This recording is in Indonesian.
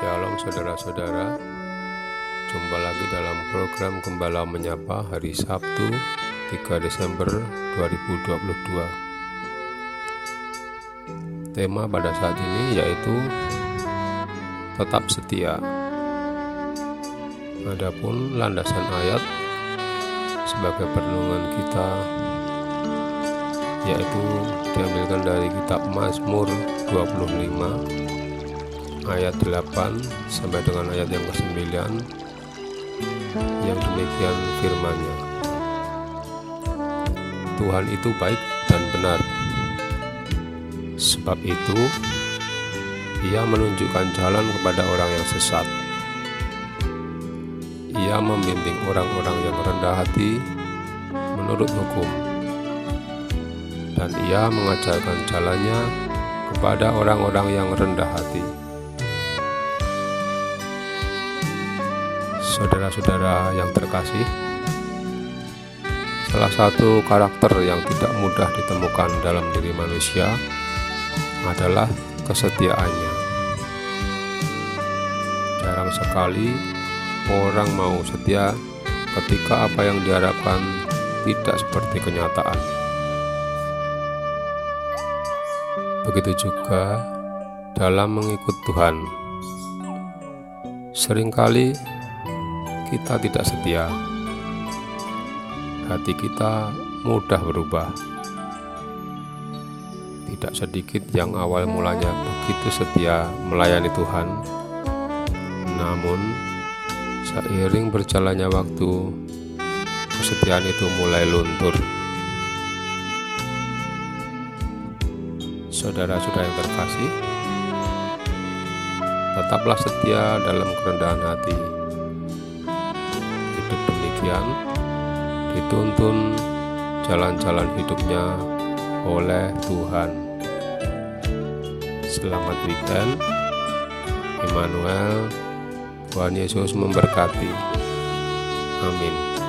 Shalom saudara-saudara. Jumpa lagi dalam program Gembala Menyapa hari Sabtu 3 Desember 2022 Tema pada saat ini yaitu Tetap setia. Adapun landasan ayat sebagai perenungan kita yaitu diambilkan dari kitab Mazmur 25 ayat 8 sampai dengan ayat yang ke-9 yang demikian firmannya. Tuhan itu baik dan benar. Sebab itu ia menunjukkan jalan kepada orang yang sesat. Ia membimbing orang-orang yang rendah hati menurut hukum. Dan ia mengajarkan jalannya kepada orang-orang yang rendah hati. Saudara-saudara yang terkasih, salah satu karakter yang tidak mudah ditemukan dalam diri manusia adalah kesetiaannya. Jarang sekali orang mau setia ketika apa yang diharapkan tidak seperti kenyataan. Begitu juga dalam mengikut Tuhan. Seringkali kita tidak setia, hati kita mudah berubah. Tidak sedikit yang awal mulanya begitu setia melayani Tuhan, namun seiring berjalannya waktu, kesetiaan itu mulai luntur. Saudara-saudara yang terkasih, tetaplah setia dalam kerendahan hati demikian dituntun jalan-jalan hidupnya oleh Tuhan. Selamat weekend, Immanuel. Tuhan Yesus memberkati. Amin.